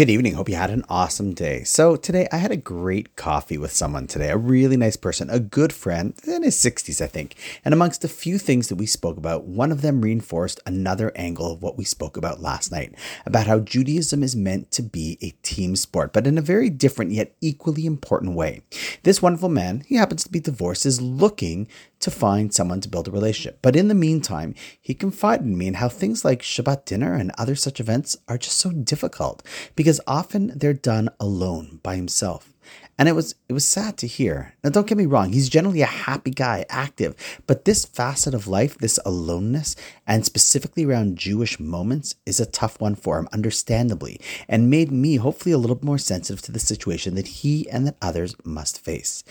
Good evening. Hope you had an awesome day. So, today I had a great coffee with someone today, a really nice person, a good friend in his 60s, I think. And amongst a few things that we spoke about, one of them reinforced another angle of what we spoke about last night about how Judaism is meant to be a team sport, but in a very different yet equally important way. This wonderful man, he happens to be divorced, is looking to find someone to build a relationship. But in the meantime, he confided in me in how things like Shabbat dinner and other such events are just so difficult because often they're done alone by himself. And it was it was sad to hear. Now don't get me wrong, he's generally a happy guy, active, but this facet of life, this aloneness, and specifically around Jewish moments is a tough one for him, understandably, and made me hopefully a little more sensitive to the situation that he and that others must face.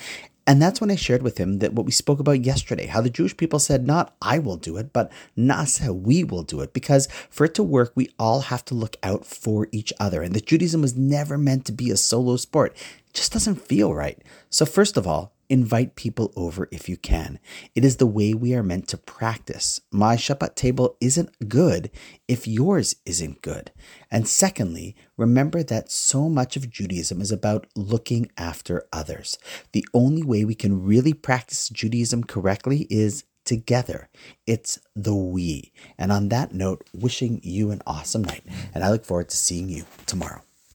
And that's when I shared with him that what we spoke about yesterday, how the Jewish people said, not I will do it, but Na'aseh, we will do it. Because for it to work, we all have to look out for each other. And that Judaism was never meant to be a solo sport. It just doesn't feel right. So, first of all, Invite people over if you can. It is the way we are meant to practice. My Shabbat table isn't good if yours isn't good. And secondly, remember that so much of Judaism is about looking after others. The only way we can really practice Judaism correctly is together. It's the we. And on that note, wishing you an awesome night. And I look forward to seeing you tomorrow.